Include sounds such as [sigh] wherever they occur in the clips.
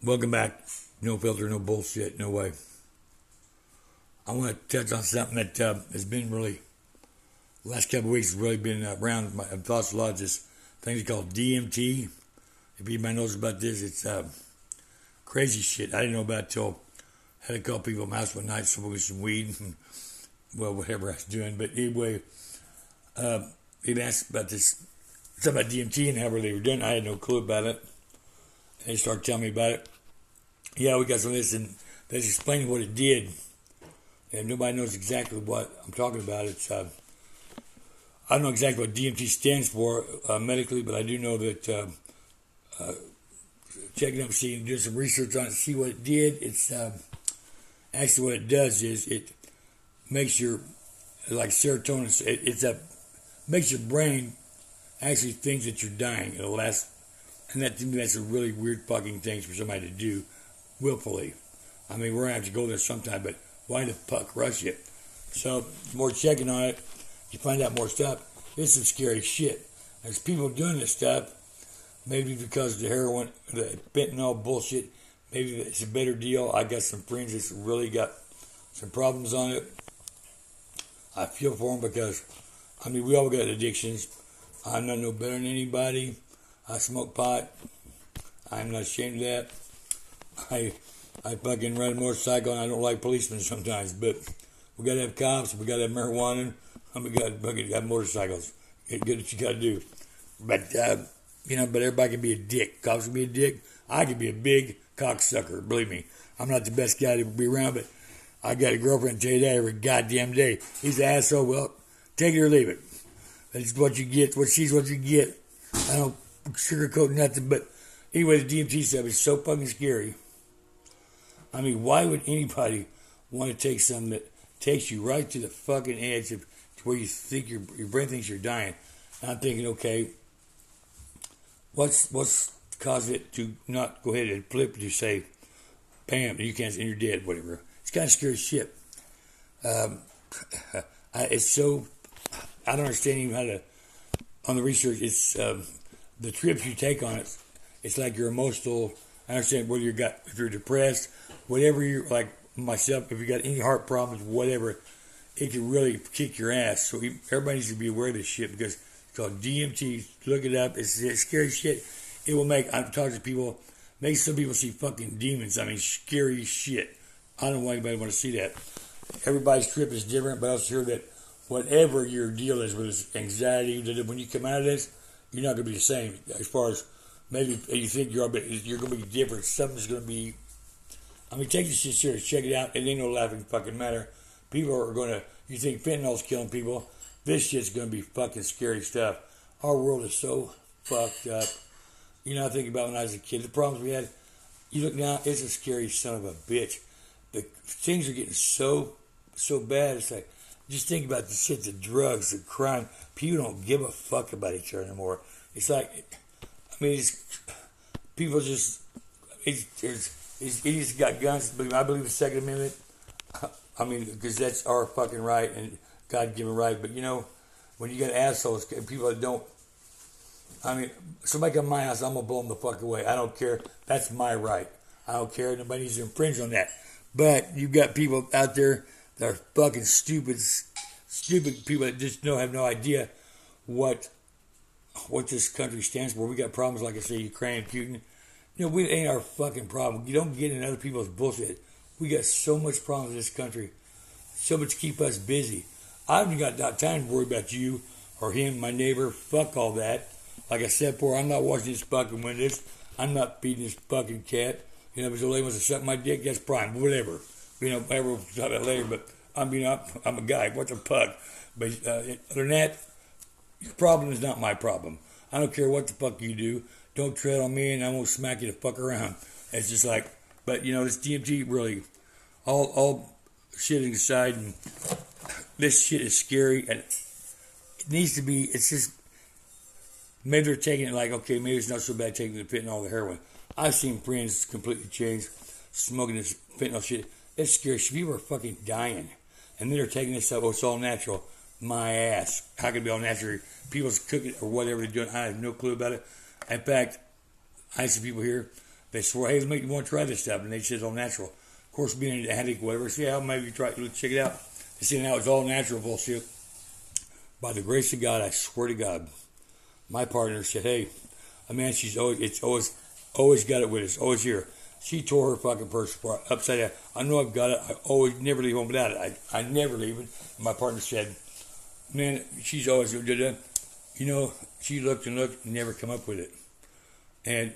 Welcome back. No filter, no bullshit, no way. I want to touch on something that uh, has been really, last couple weeks, has really been around my thoughts a lot. This thing called DMT. If anybody knows about this, it's uh, crazy shit. I didn't know about it till I had a couple people in my house one night smoking some weed and, [laughs] well, whatever I was doing. But anyway, uh, they asked about this, something about DMT and how they were doing. I had no clue about it. They start telling me about it. Yeah, we got some of this, and they explained what it did. And nobody knows exactly what I'm talking about. It's uh, I don't know exactly what DMT stands for uh, medically, but I do know that uh, uh checking up, seeing, doing some research on it, see what it did. It's uh, actually what it does is it makes your like serotonin. It, it's a makes your brain actually think that you're dying. It'll last and that to me, that's a really weird fucking thing for somebody to do willfully. I mean, we're going to have to go there sometime, but why the fuck rush it? So, more checking on it, you find out more stuff. It's some scary shit. There's people doing this stuff, maybe because the heroin, the fentanyl bullshit, maybe it's a better deal. I got some friends that's really got some problems on it. I feel for them because, I mean, we all got addictions. I'm not no better than anybody. I smoke pot. I'm not ashamed of that. I I fucking ride a motorcycle and I don't like policemen sometimes, but we gotta have cops, we gotta have marijuana, and we gotta fucking have motorcycles. Get good what you gotta do. But uh, you know, but everybody can be a dick. Cops can be a dick. I can be a big cocksucker. Believe me, I'm not the best guy to be around, but I got a girlfriend tell you that every goddamn day. He's an asshole. Well, take it or leave it. That's what you get. What she's what you get. I don't sugarcoat nothing. But anyway, the DMT stuff is so fucking scary. I mean, why would anybody want to take something that takes you right to the fucking edge of where you think your your brain thinks you're dying? And I'm thinking, okay, what's what's caused it to not go ahead and flip to say, bam, you can't, and you're dead, whatever. It's kind of scary shit. Um, [laughs] I, it's so I don't understand even how to on the research. It's um, the trips you take on it, it's like your emotional. I understand whether you got if you're depressed, whatever you're like myself, if you got any heart problems, whatever, it can really kick your ass. So everybody needs to be aware of this shit because it's called DMT. Look it up. It's, it's scary shit. It will make I've talked to people, make some people see fucking demons. I mean, scary shit. I don't know why anybody want to see that. Everybody's trip is different, but I was sure that whatever your deal is with anxiety, when you come out of this, you're not going to be the same as far as maybe you think you're you're going to be different. Something's going to be. I mean, take this shit serious. Check it out. It ain't no laughing fucking matter. People are going to. You think fentanyl's killing people? This shit's going to be fucking scary stuff. Our world is so fucked up. You know, I think about when I was a kid, the problems we had. You look now, it's a scary son of a bitch. The things are getting so so bad. It's like just think about the shit, the drugs, the crime. People don't give a fuck about each other anymore. It's like, I mean, it's, people just, it's, it's, it's idiots got guns. I believe the Second Amendment. I mean, because that's our fucking right and God given right. But you know, when you got assholes, people that don't, I mean, somebody come my house, I'm gonna blow them the fuck away. I don't care. That's my right. I don't care. Nobody needs to infringe on that. But you've got people out there they're fucking stupid, stupid people that just don't have no idea what what this country stands for. We got problems like I say, Ukraine, Putin. You know, we ain't our fucking problem. You don't get in other people's bullshit. We got so much problems in this country, so much to keep us busy. I haven't got time to worry about you or him, my neighbor. Fuck all that. Like I said before, I'm not washing his fucking windows. I'm not feeding this fucking cat. You know, if a lady wants to suck my dick, that's prime. Whatever you know, whatever we'll talk about later. But I mean, I'm, I'm a guy. What the fuck? But uh, other than that, your problem is not my problem. I don't care what the fuck you do. Don't tread on me, and I won't smack you the fuck around. It's just like, but you know, this DMT really, all all shitting aside, and this shit is scary, and it needs to be. It's just maybe they're taking it like, okay, maybe it's not so bad taking the fentanyl, the heroin. I've seen friends completely change, smoking this fentanyl shit. It's scary. People are fucking dying. And they're taking this stuff, oh, it's all natural. My ass. How can it be all natural? People's cooking or whatever they're doing. I have no clue about it. In fact, I see people here, They swear, hey, make you want to try this stuff, and they said it's all natural. Of course, being an addict, whatever. See how maybe try let's check it out. They see now it's all natural bullshit. By the grace of God, I swear to God, my partner said, "Hey, a man, she's always it's always always got it with us, always here." She tore her fucking purse apart, upside down. I know I've got it. I always never leave home without it. I, I never leave it. My partner said, "Man, she's always did that." You know, she looked and looked and never come up with it. And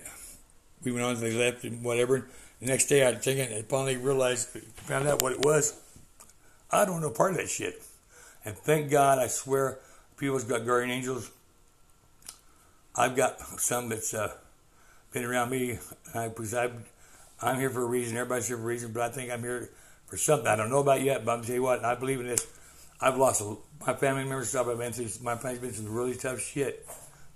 we went on, they left and whatever. The next day I think I finally realized, found out what it was. I don't know part of that shit. And thank God, I swear, people's got guardian angels. I've got some that's uh, been around me because I, I'm here for a reason. Everybody's here for a reason, but I think I'm here for something I don't know about yet. But I'm tell you what, I believe in this. I've lost a, my family members. Stuff I've been through. My family's been through really tough shit.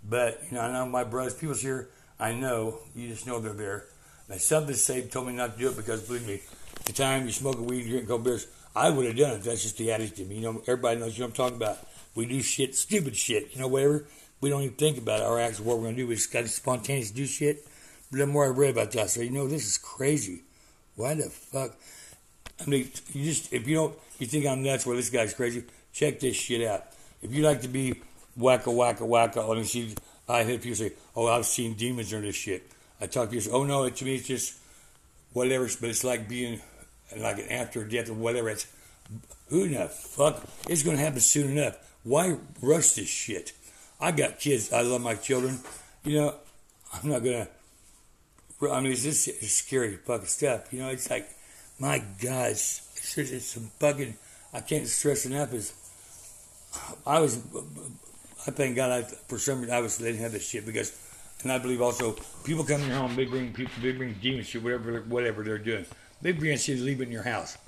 But you know, I know my brothers, people's here. I know. You just know they're there. Now, something saved told me not to do it because, believe me, the time you smoke a weed, drink couple beers, I would have done it. That's just the attitude. You know, everybody knows you know what I'm talking about. We do shit, stupid shit, you know, whatever. We don't even think about our actions, what we're going to do. We just got to spontaneous do shit. The more I read about that, I said, you know, this is crazy. Why the fuck? I mean, you just, if you don't, you think I'm nuts, well, this guy's crazy, check this shit out. If you like to be wacka, wacka, wacka, let me see, I hear people say, oh, I've seen demons or this shit. I talk to you, say, oh, no, to me, it's just whatever, but it's like being like an after death or whatever. It's who the fuck? It's going to happen soon enough. Why rush this shit? I got kids. I love my children. You know, I'm not going to. I mean, it's just it's scary fucking stuff. You know, it's like, my God, it's, it's, it's some fucking. I can't stress enough. Is I was, I thank God I, for some reason I was letting have this shit because, and I believe also people come in your home, big bring people, big bring demons shit, whatever, whatever they're doing. They bring shit, leave it in your house.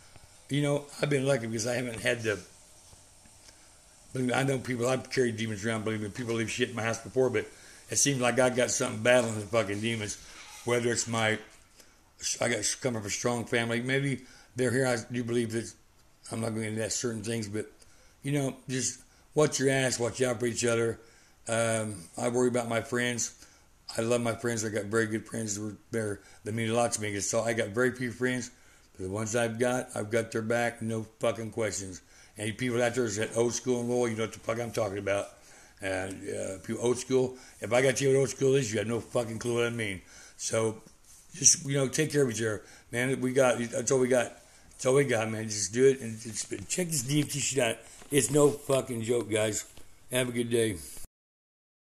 You know, I've been lucky because I haven't had the. I know people. I've carried demons around. Believe me, people leave shit in my house before, but it seems like I got something battling the fucking demons. Whether it's my, I got come from a strong family. Maybe they're here. I do believe that. I'm not going into that certain things, but you know, just watch your ass. Watch out for each other. Um, I worry about my friends. I love my friends. I got very good friends. They're, they mean a lot to me. So I got very few friends. The ones I've got, I've got their back, no fucking questions. Any people out there that old school and loyal, you know what the fuck I'm talking about. And uh, people old school, if I got to you what old school is, you have no fucking clue what I mean. So just you know, take care of each other, man. We got that's all we got. That's all we got, man. Just do it and check this DMT shit out. It's no fucking joke, guys. Have a good day.